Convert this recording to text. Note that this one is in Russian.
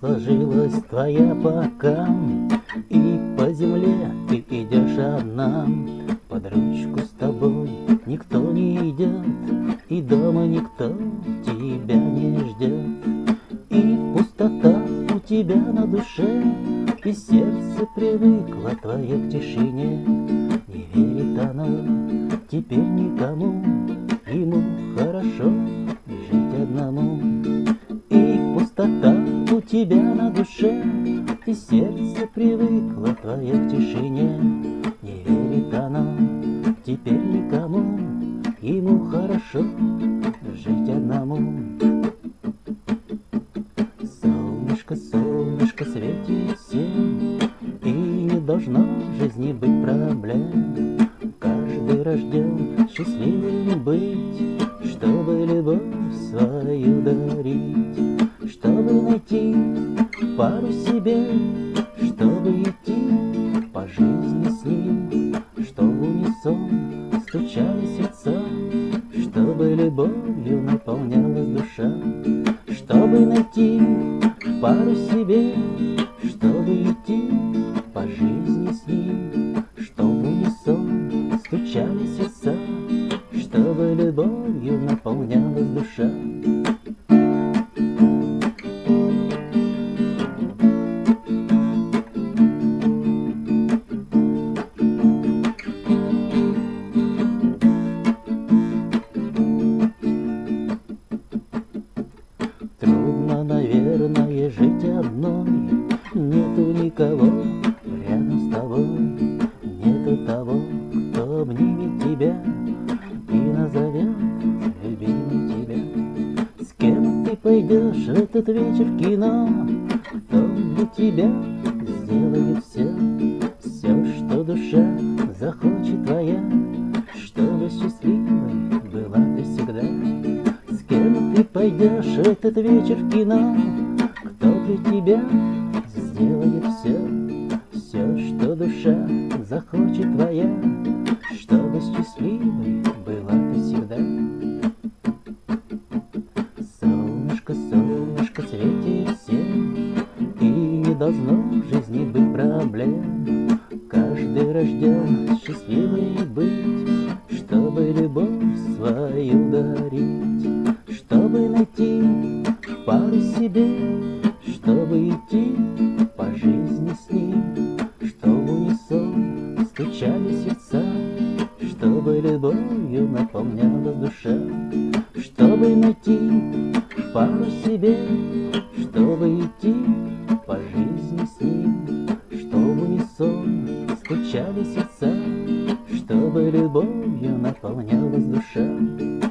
Сложилась твоя пока И по земле ты идешь одна. Под ручку с тобой никто не идет. И дома никто тебя не ждет. И пустота у тебя на душе. И сердце привыкло твое к тишине. Не верит оно теперь никому. Ему хорошо сердце привыкло твое к тишине. Не верит оно теперь никому, Ему хорошо жить одному. Солнышко, солнышко светит всем, И не должно в жизни быть проблем. Каждый рожден счастливым быть, Чтобы любовь свою дарить чтобы найти пару себе, стучали сердца, чтобы любовью наполнялась душа, чтобы найти пару себе, чтобы идти по жизни с ним, что в унисон наверное, жить одной Нету никого рядом с тобой. Нету того, кто обнимет тебя. И назовет любимой тебя. С кем ты пойдешь этот вечер в кино Кто для тебя сделает все Все, что душа захочет твоя Чтобы счастливой была ты всегда. Ты пойдешь этот вечер в кино, для тебя сделает все, все, что душа захочет твоя, чтобы счастливой была ты всегда. Солнышко, солнышко светит всем, и не должно в жизни быть проблем. Каждый рожден счастливый быть, чтобы любовь свою дарить чтобы найти пару себе, чтобы идти по жизни с ним, что в унисон стучали сердца, чтобы любовью наполнялась душа, чтобы найти пару себе, чтобы идти по жизни с ним, что в унисон стучали сердца, чтобы любовью наполнялась душа.